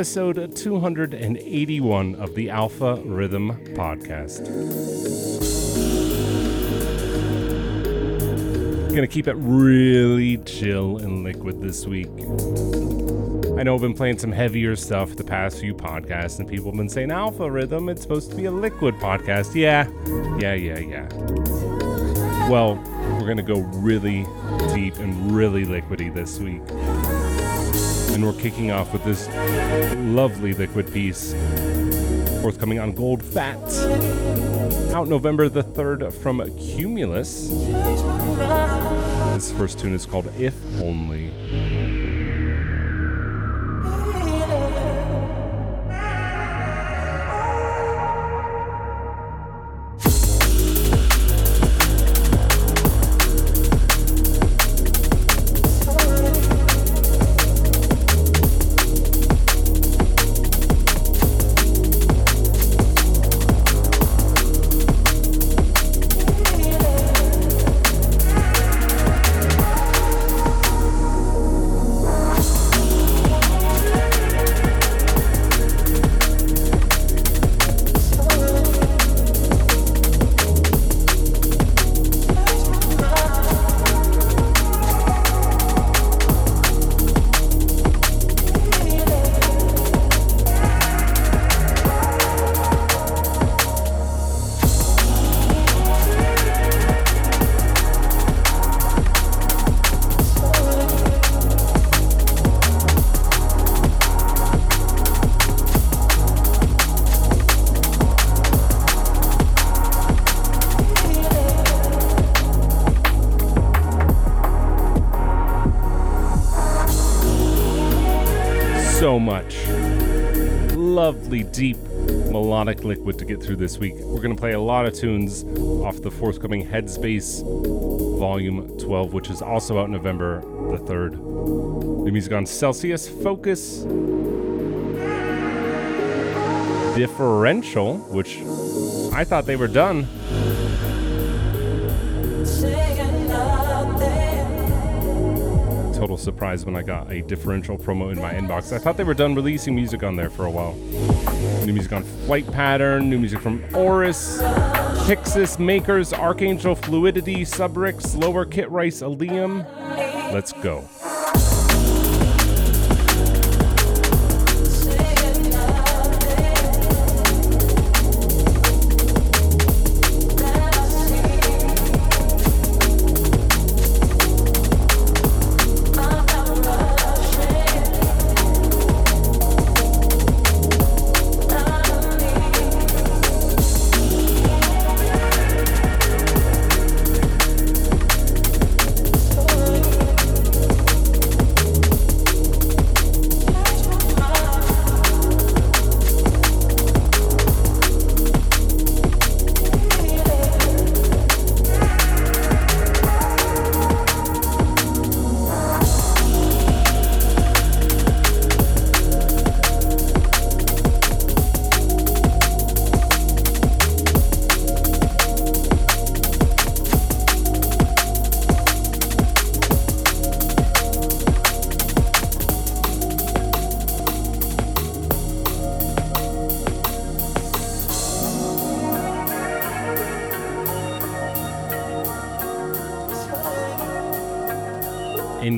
episode 281 of the Alpha Rhythm Podcast. Gonna keep it really chill and liquid this week. I know I've been playing some heavier stuff the past few podcasts, and people have been saying Alpha Rhythm, it's supposed to be a liquid podcast. Yeah, yeah, yeah, yeah. Well, we're gonna go really deep and really liquidy this week. And we're kicking off with this lovely liquid piece, forthcoming on Goldfat, out November the 3rd from Qumulus. This first tune is called If Only. Deep, melodic liquid to get through this week. We're going to play a lot of tunes off the forthcoming Headsbass Volume 12, which is also out November the 3rd. The music on Celsius, Fokuz, Differential, which I thought they were done. Total surprise when I got a differential promo in my inbox. I thought they were done releasing music on there for a while. New music on Flight Pattern, new music from Auris, pyxis, Maykors, Archangel, Fluidity, Subrix, Lowr Kit Rice, Aleyum. Let's go.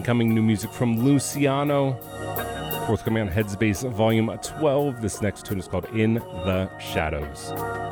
Incoming new music from Luciano. Forthcoming on Headsbass Volume 12. This next tune is called In the Shadows.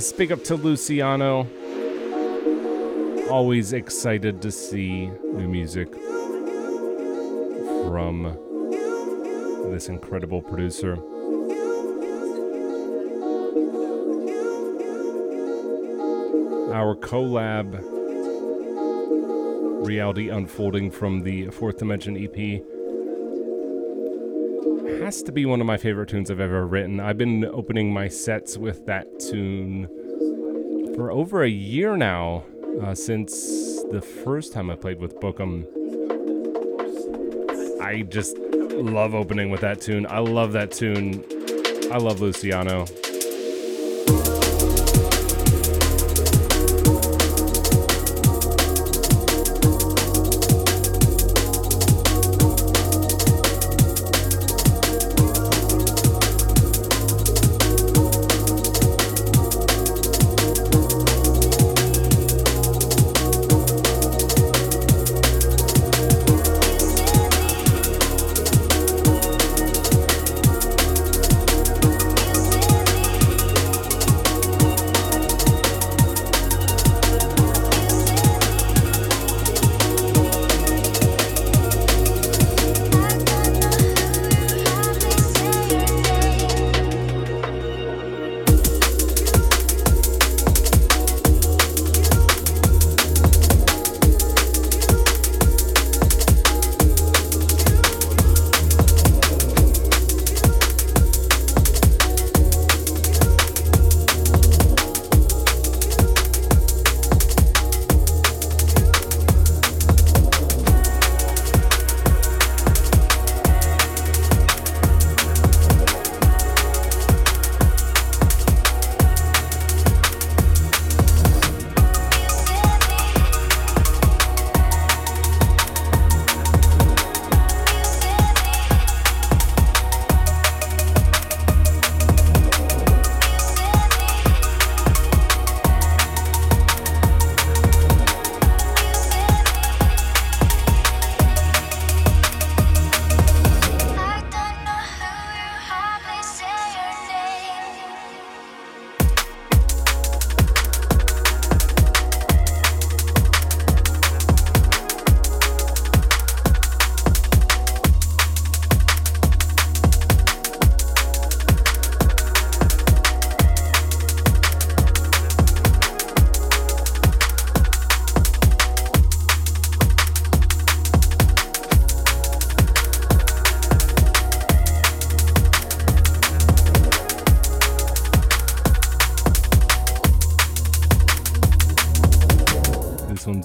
Yes, big up to Luciano. Always excited to see new music from this incredible producer. Our collab reality unfolding from the Fourth Dimension EP has to be one of my favorite tunes I've ever written. I've been opening my sets with that tune for over a year now, uh, since the first time I played with Bookham. I just love opening with that tune. I love that tune. I love Luciano.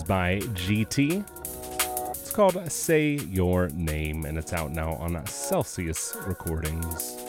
Geety. It's called Say Your Name, and it's out now on Celsius Recordings.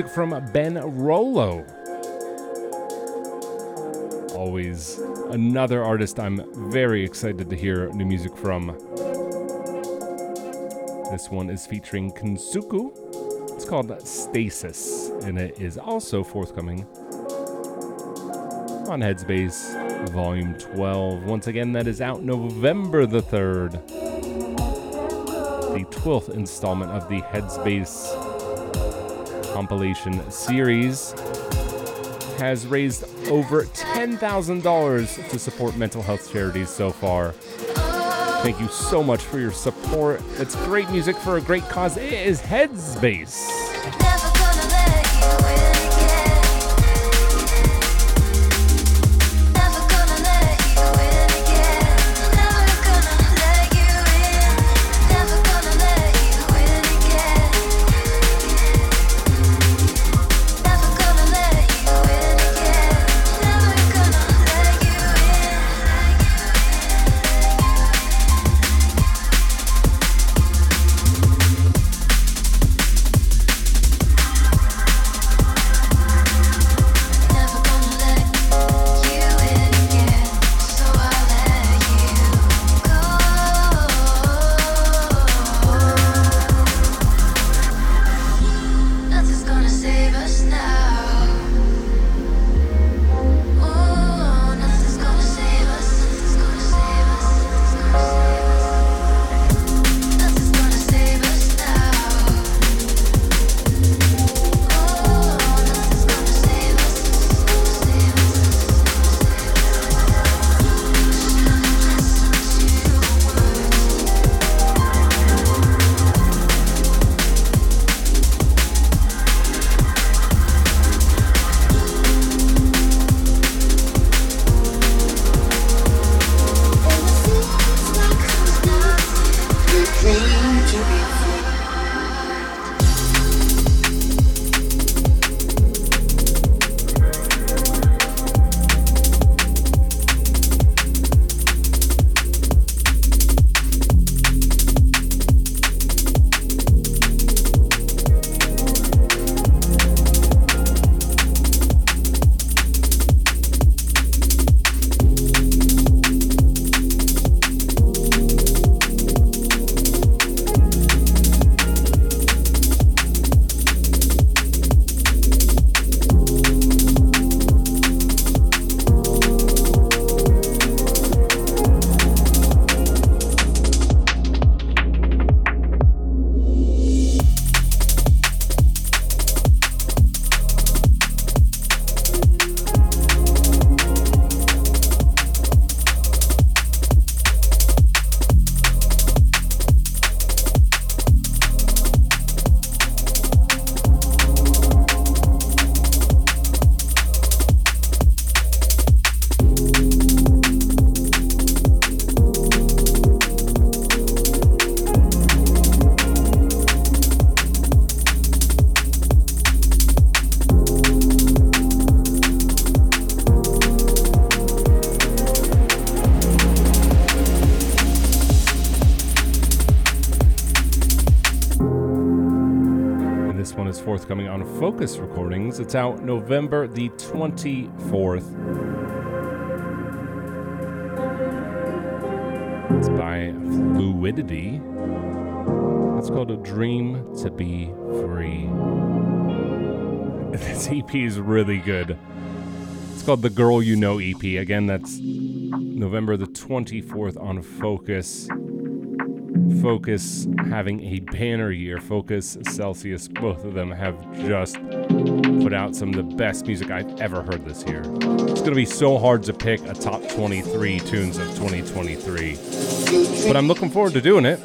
Music from Ben Rolo. Always another artist I'm very excited to hear new music from. This one is featuring Kintsuku. It's called Stasis, and it is also forthcoming on Headsbass Volume 12. Once again, that is out November the 3rd. The 12th installment of the Headsbass compilation series has raised over $10,000 to support mental health charities so far. Thank you so much for your support. It's great music for a great cause. It is Headsbass. Fokuz Recordings. It's out November the 24th. It's by Fluidity. It's called A Dream to Be Free. This EP is really good. It's called The Girl You Know EP. Again, that's November the 24th on Fokuz. Fokuz having a banner year. Fokuz, Celsius, both of them have just put out some of the best music I've ever heard this year. It's going to be so hard to pick a top 23 tunes of 2023, but I'm looking forward to doing it.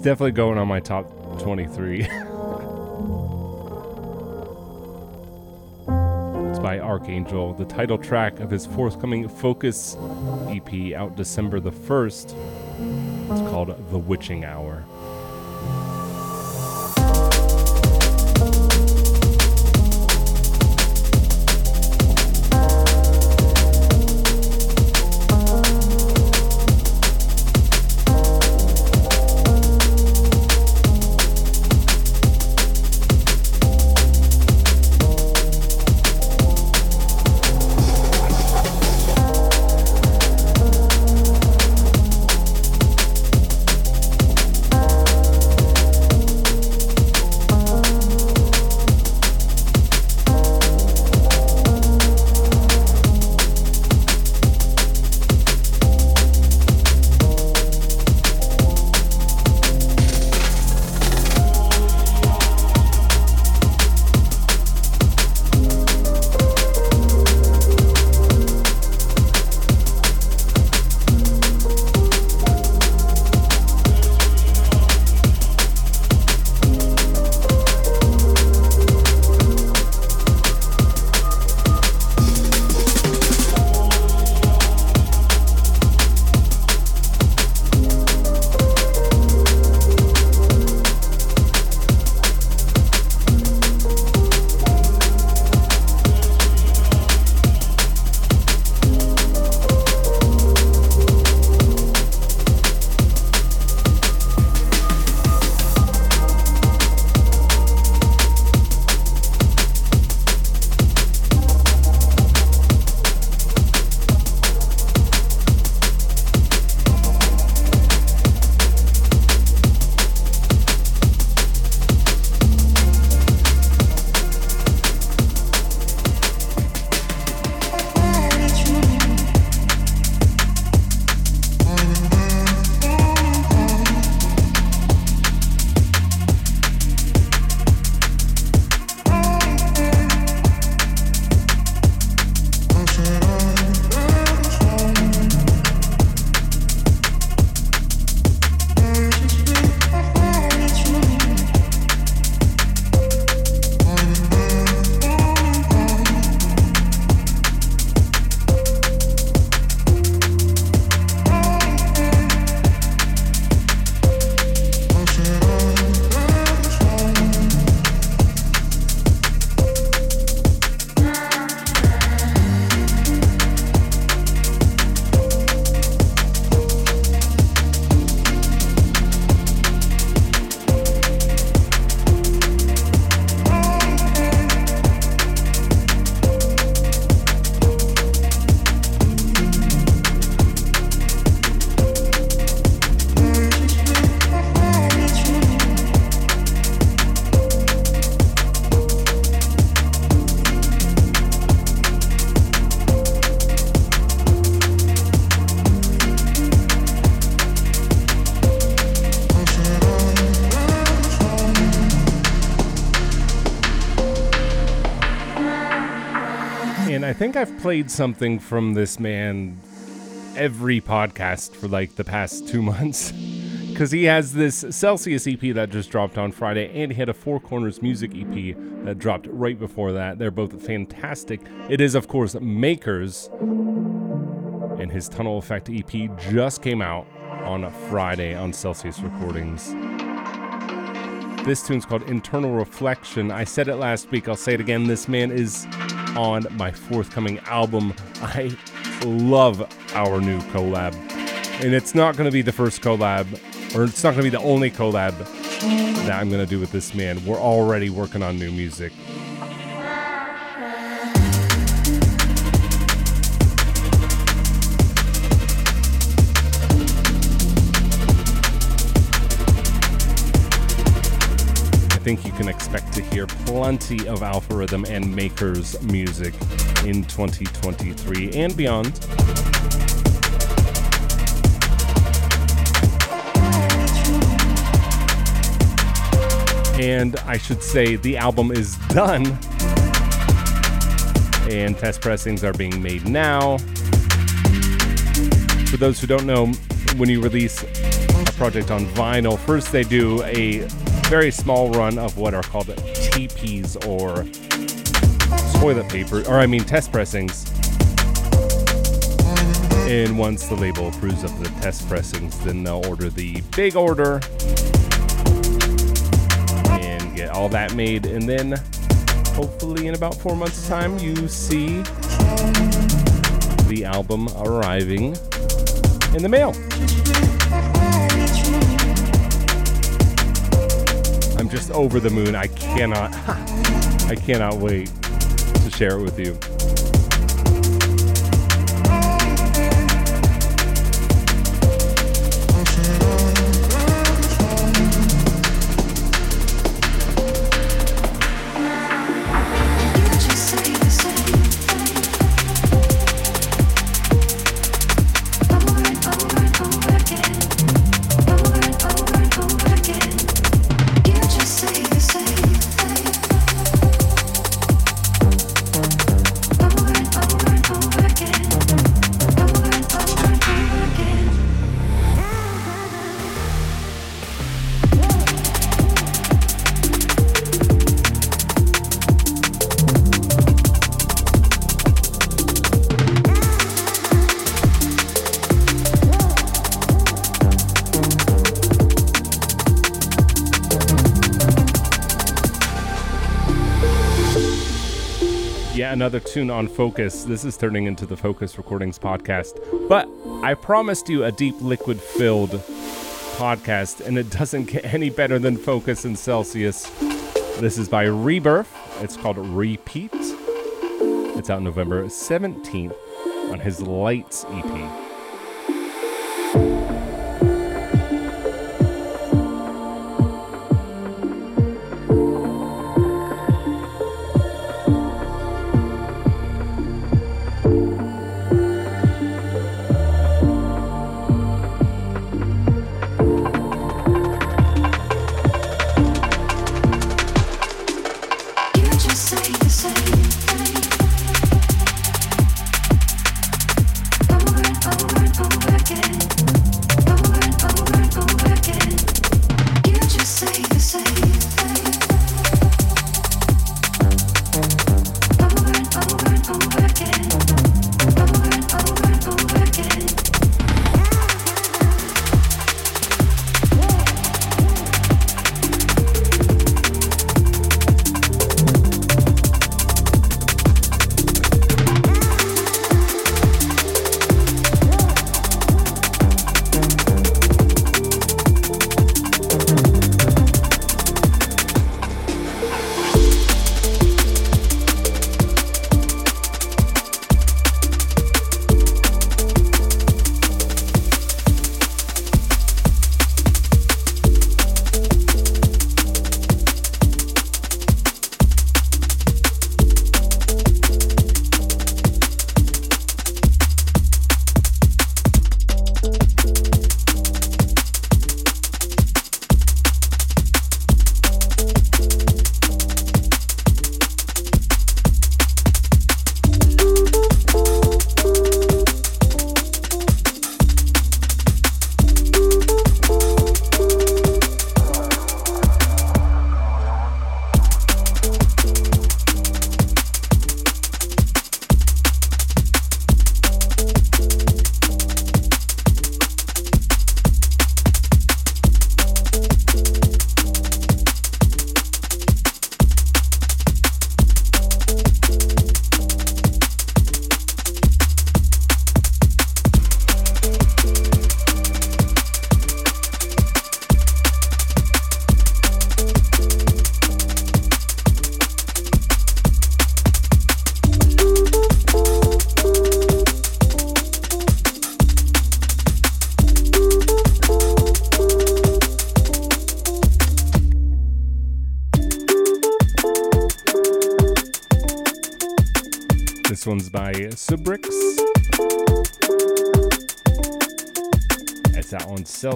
It's definitely going on my top 23. it's by Archangel, the title track of his forthcoming Fokuz EP out December the 1st. It's called The Witching Hour. Think I've played something from this man every podcast for like the past two months. Because he has this Celsius EP that just dropped on Friday, and he had a Four Corners Music EP that dropped right before that. They're both fantastic. It is, of course, Maykors, and his Tunnel Effect EP just came out on Friday on Celsius Recordings. This tune's called Internal Reflection. I said it last week, I'll say it again. This man is on my forthcoming album. I love our new collab. And it's not going to be the first collab, or it's not going to be the only collab that I'm going to do with this man. We're already working on new music. Think you can expect to hear plenty of Alpha Rhythm and Maykors music in 2023 and beyond. And I should say the album is done. And test pressings are being made now. For those who don't know, when you release a project on vinyl, first they do a very small run of what are called TPs or toilet paper, or I mean test pressings. And once the label approves of the test pressings, then they'll order the big order and get all that made. And then hopefully in about four months' time, you see the album arriving in the mail. Just over the moon. I cannot, I cannot wait to share it with you. Another tune on Fokuz. This is turning into the Fokuz Recordings podcast. But I promised you a deep liquid filled podcast, and it doesn't get any better than Fokuz and Celsius. This is by Reburf. It's called Repeat. It's out November 17th on his Lights EP.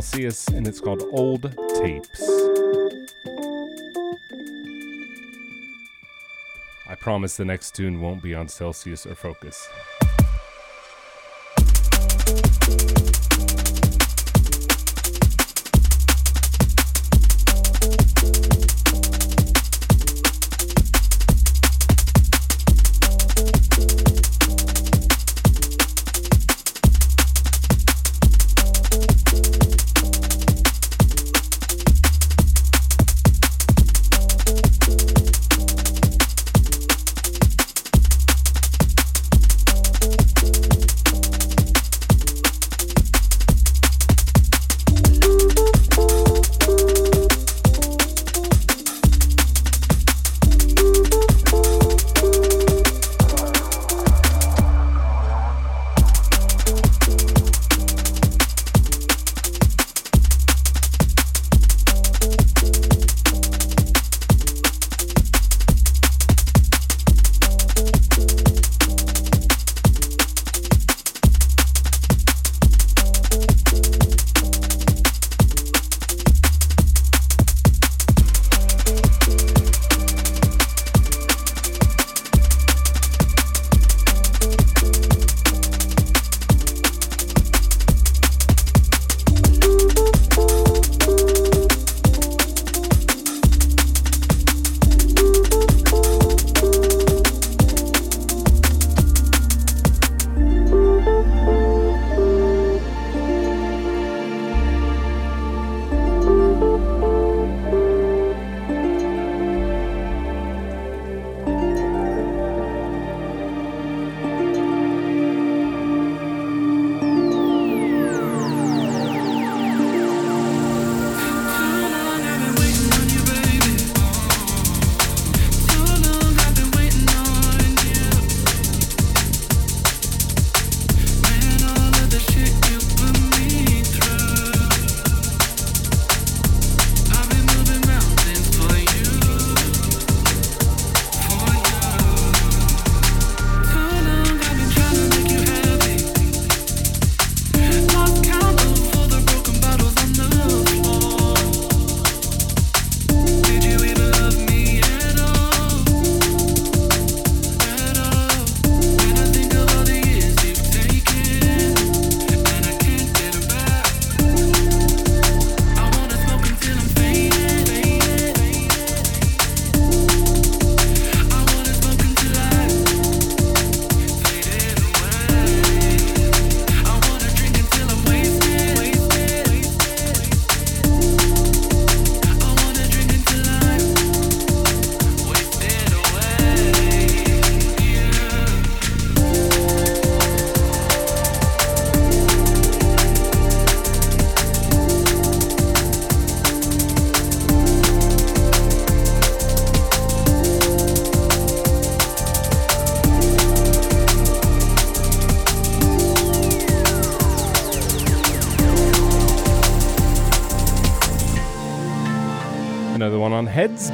Celsius and it's called Old Tapes. I promise the next tune won't be on Celsius or Fokuz.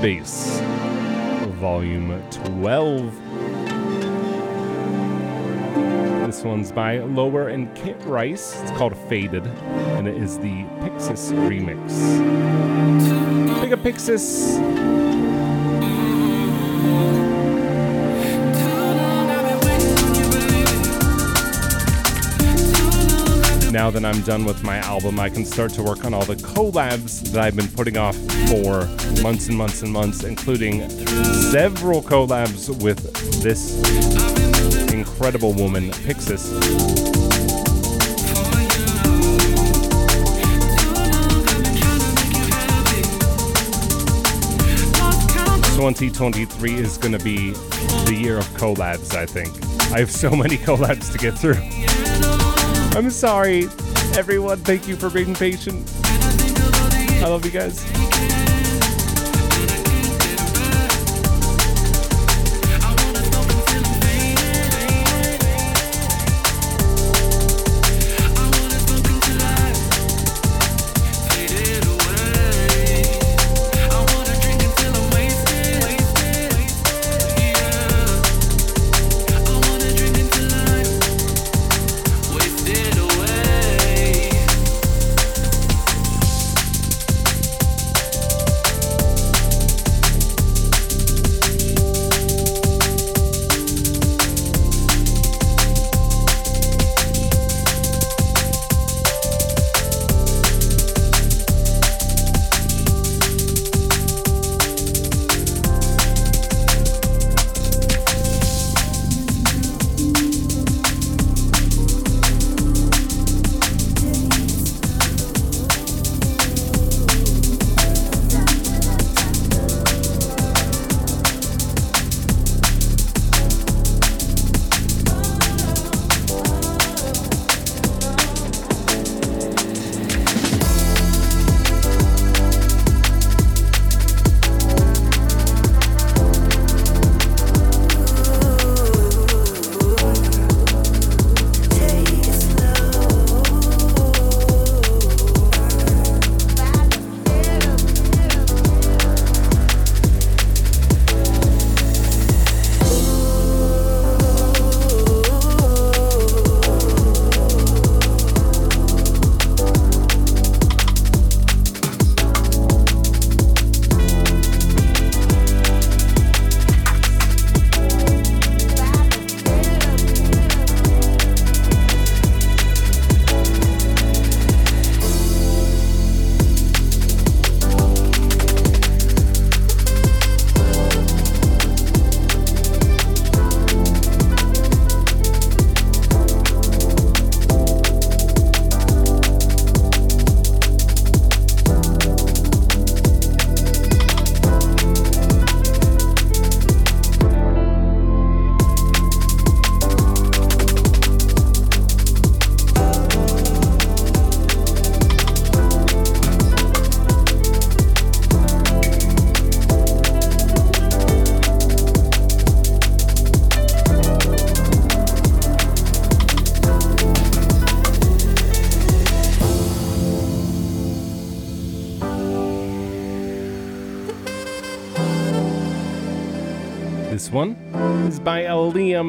Headsbass, Volume 12. This one's by Lowr and Kit Rice. It's called Faded, and it is the pyxis remix. Big up pyxis! Now that I'm done with my album, I can start to work on all the collabs that I've been putting off for months and months and months, including several collabs with this incredible woman, pyxis. Twenty twenty three is going to be the year of collabs. I think I have so many collabs to get through. I'm sorry, everyone. Thank you for being patient. I love you guys.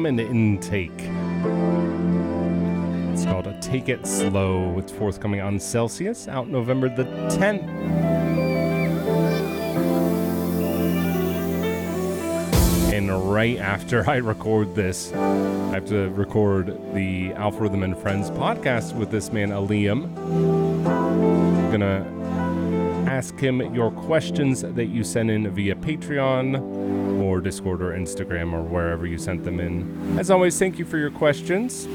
And InTake. It's called a Take It Slow. It's forthcoming on Celsius, out November the 10th. And right after I record this, I have to record the Algorithm and Friends podcast with this man, Liam. I'm gonna ask him your questions that you send in via Patreon or Discord or Instagram or wherever you sent them in. As always, thank you for your questions.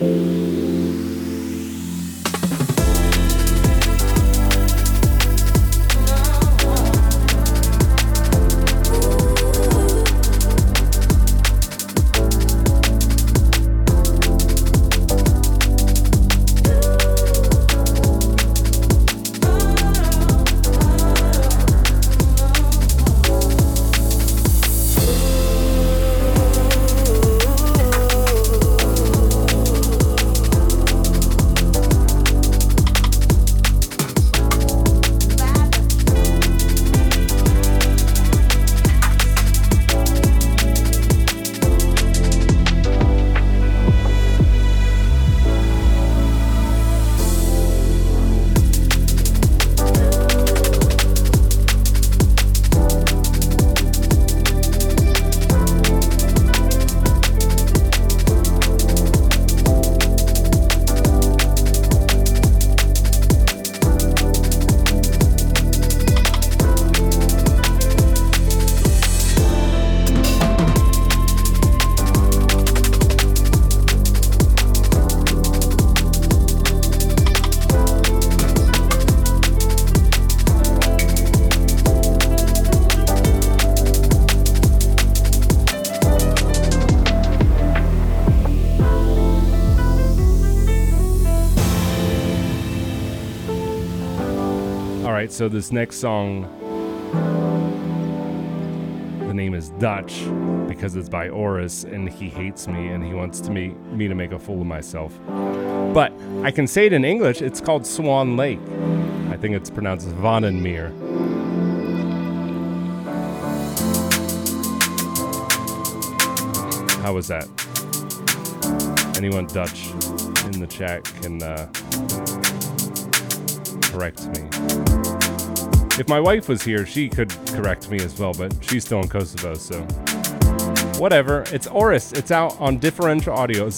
So this next song, the name is Dutch because it's by Auris, and he hates me and he wants to me, me to make a fool of myself. But I can say it in English. It's called Swan Lake. I think it's pronounced Vanenmeer. How was that? Anyone Dutch in the chat can uh, correct me. If my wife was here, she could correct me as well, but she's still in Kosovo, so. Whatever. It's Auris. It's out on differential audio.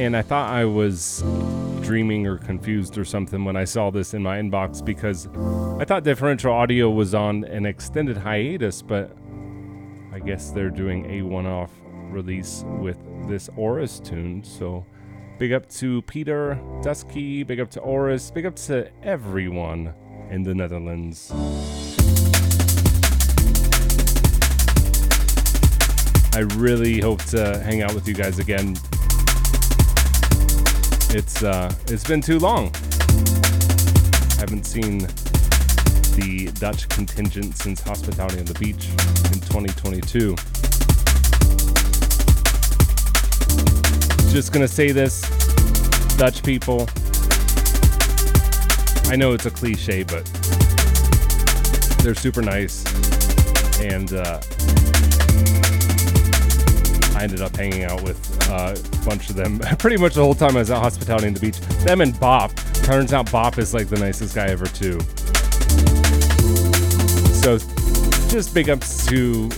Svanenmeer. thought I was dreaming or confused or something when I saw this in my inbox because I thought differential audio was on an extended hiatus, but I guess they're doing a one off release with this Auris tune. So big up to Peter Dusky, big up to Auris, big up to everyone in the Netherlands. I really hope to hang out with you guys again it's uh, it's been too long. Haven't seen the Dutch contingent since Hospitality on the Beach in 2022. Just gonna say this, Dutch people. I know it's a cliche, but they're super nice, and uh, I ended up hanging out with uh, a bunch of them pretty much the whole time I was at hospitality on the beach. Them and Bop. Turns out Bop is like the nicest guy ever, too. So just big ups to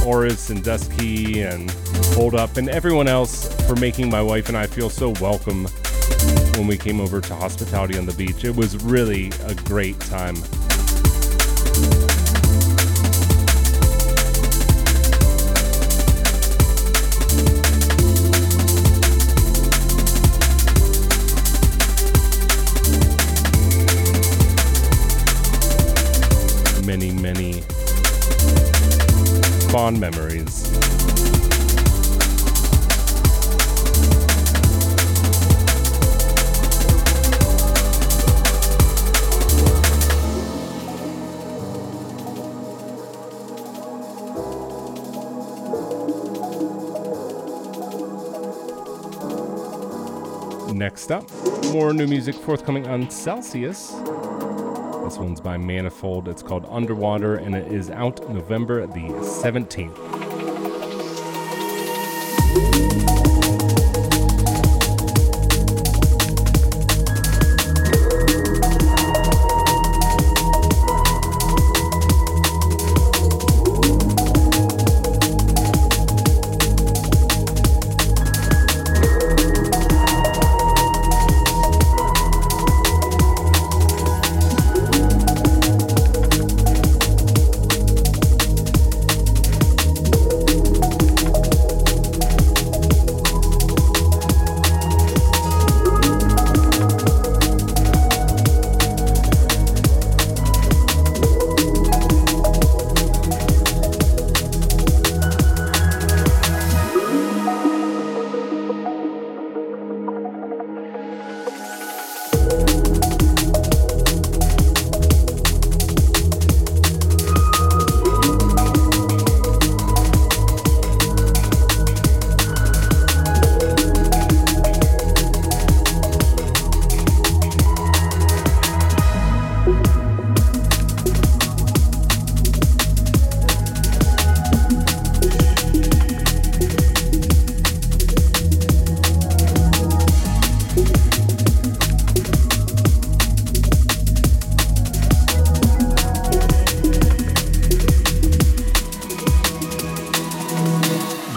Auris and Dusky and Hold Up and everyone else for making my wife and I feel so welcome when we came over to hospitality on the beach. It was really a great time. Fond memories. Next up, more new music forthcoming on Celsius. This one's by Manifold. It's called Underwater and it is out November the 17th.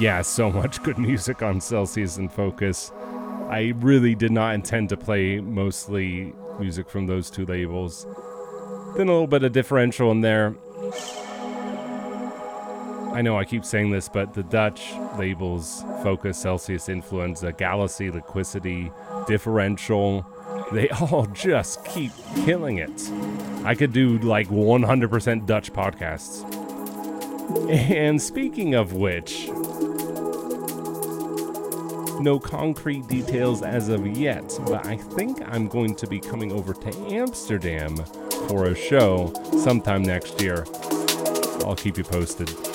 Yeah, so much good music on Celsius and Fokuz. I really did not intend to play mostly music from those two labels. Then a little bit of differential in there. I know I keep saying this, but the Dutch labels Fokuz, Celsius, Influenza, Galaxy, Liquidity, Differential, they all just keep killing it. I could do like 100% Dutch podcasts. And speaking of which, no concrete details as of yet, but I think I'm going to be coming over to Amsterdam for a show sometime next year. I'll keep you posted.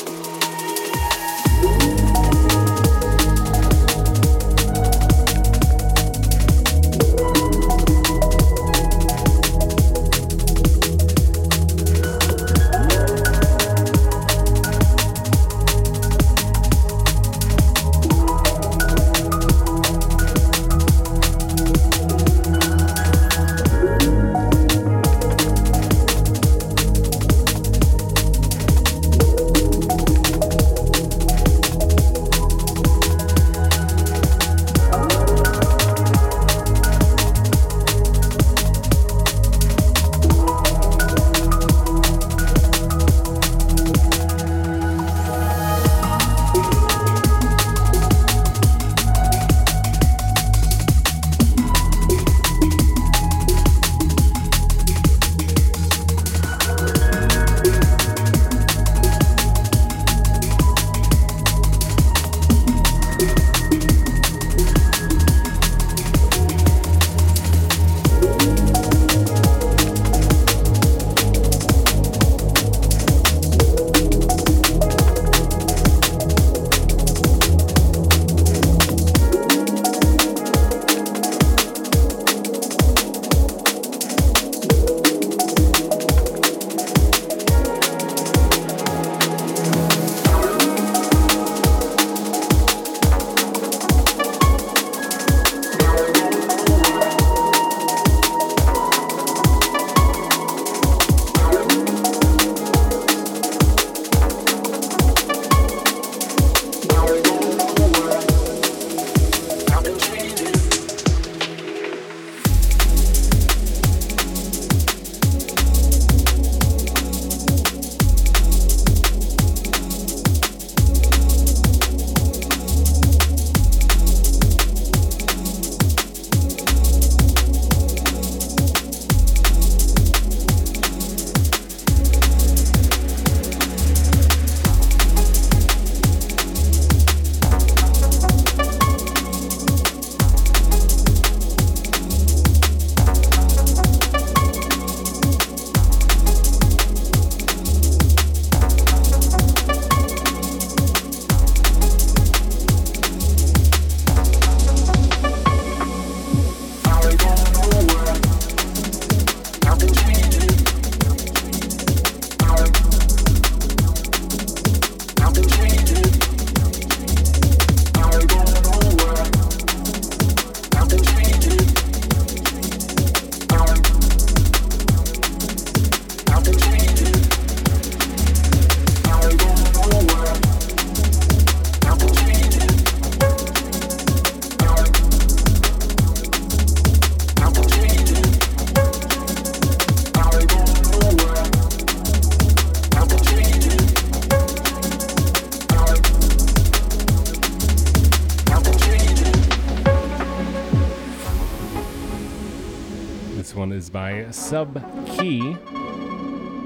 By Subkey.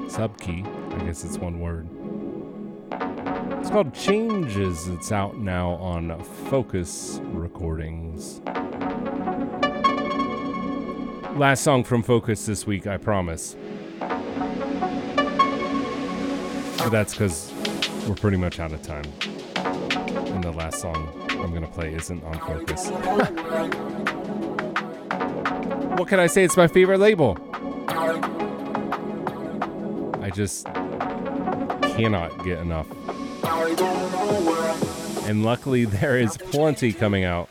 Subkey, I guess it's one word. It's called Changes. It's out now on Fokuz Recordings. Last song from Fokuz this week, I promise. But that's because we're pretty much out of time. And the last song I'm going to play isn't on Fokuz. what can I say? It's my favorite label. I just cannot get enough. And luckily, there is plenty coming out.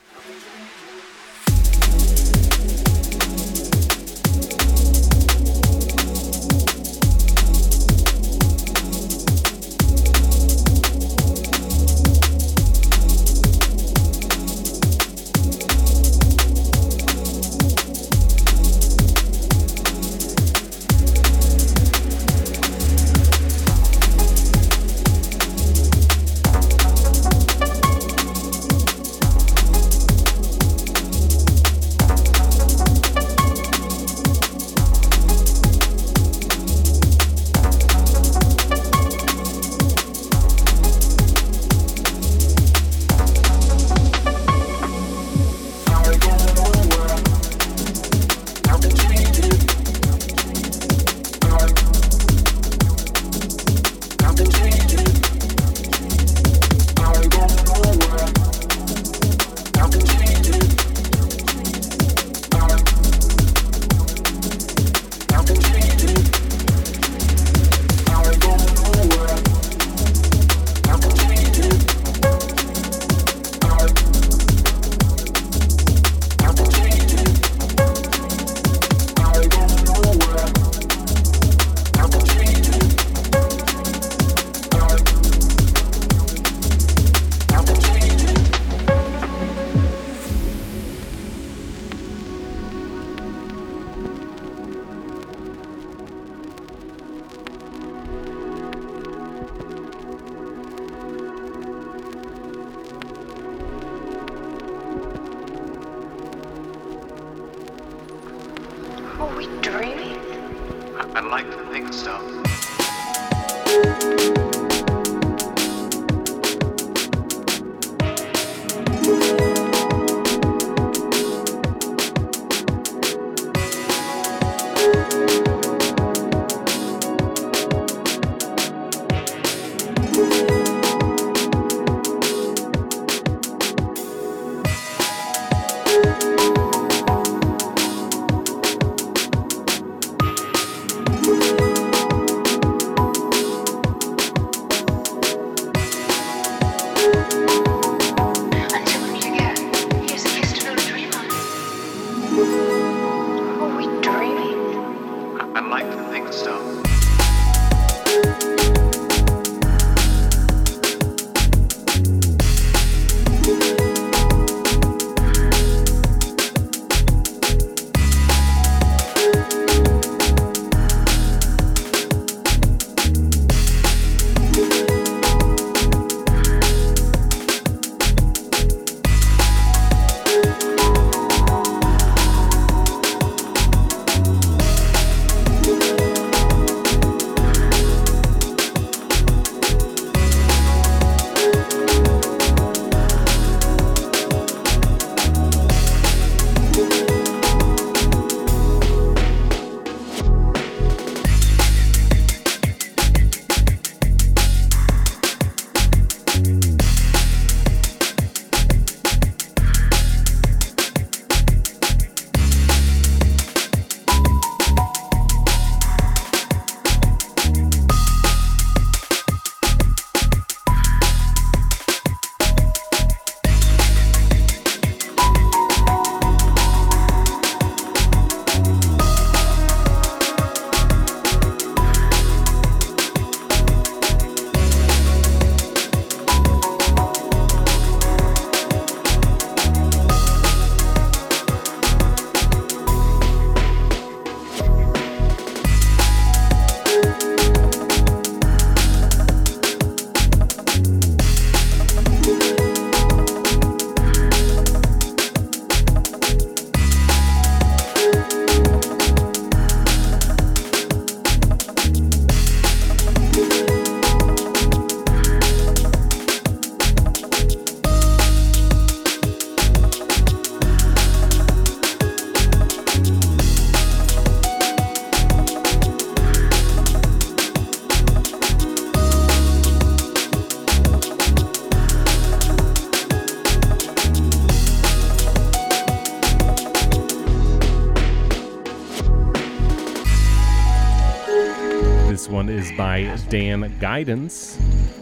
By Dan Guidance.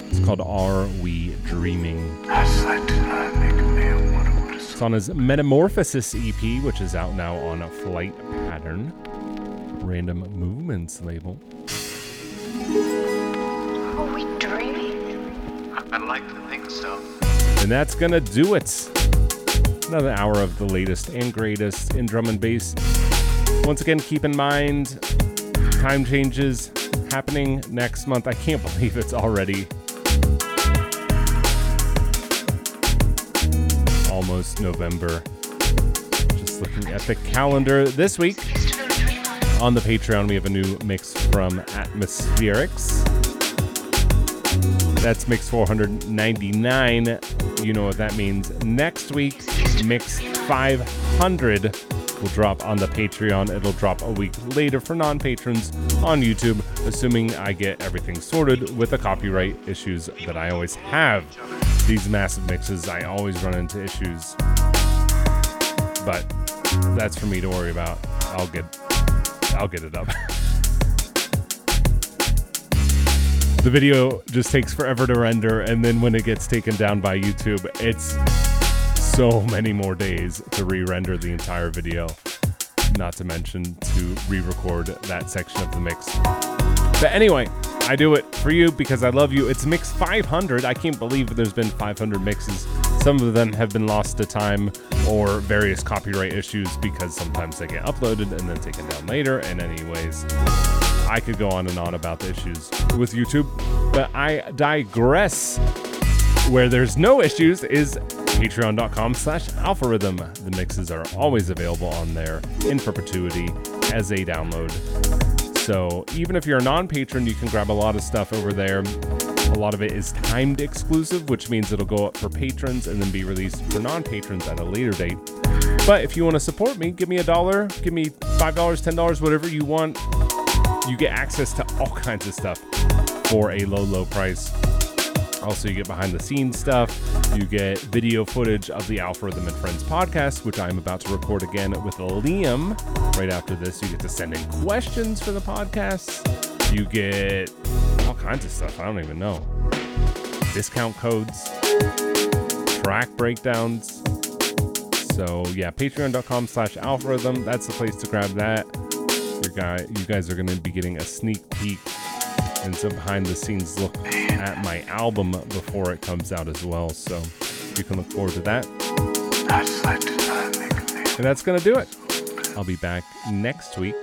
It's called Are We Dreaming? It's on his Metamorphosis EP, which is out now on Flight Pattern, Random Movements label. Are we dreaming? I'd like to think so. And that's gonna do it. Another hour of the latest and greatest in drum and bass. Once again, keep in mind time changes happening next month. I can't believe it's already almost November. Just looking at the calendar this week on the Patreon, we have a new mix from Atmospherics. That's mix 499. You know what that means. Next week, mix 500 will drop on the Patreon. It'll drop a week later for non patrons on YouTube, assuming I get everything sorted with the copyright issues that I always have. These massive mixes, I always run into issues. But that's for me to worry about. I'll get I'll get it up. the video just takes forever to render and then when it gets taken down by YouTube, it's so many more days to re-render the entire video. Not to mention to re-record that section of the mix. But anyway, I do it for you because I love you. It's mix 500. I can't believe there's been 500 mixes. Some of them have been lost to time or various copyright issues because sometimes they get uploaded and then taken down later. And anyways, I could go on and on about the issues with YouTube, but I digress. Where there's no issues is patreon.com slash algorithm. The mixes are always available on there in perpetuity as a download. So even if you're a non-patron, you can grab a lot of stuff over there. A lot of it is timed exclusive, which means it'll go up for patrons and then be released for non-patrons at a later date. But if you want to support me, give me a dollar, give me $5, $10, whatever you want. You get access to all kinds of stuff for a low, low price. Also, you get behind the scenes stuff. You get video footage of the Algorithm and Friends podcast, which I'm about to record again with Liam right after this. You get to send in questions for the podcast. You get all kinds of stuff. I don't even know. Discount codes, track breakdowns. So yeah, patreon.com slash algorithm. That's the place to grab that. Guy, you guys are going to be getting a sneak peek and some behind the scenes look at my album before it comes out as well. So you can look forward to that. And that's going to do it. I'll be back next week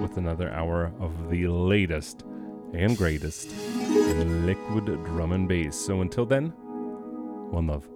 with another hour of the latest and greatest in liquid drum and bass. So until then, one love.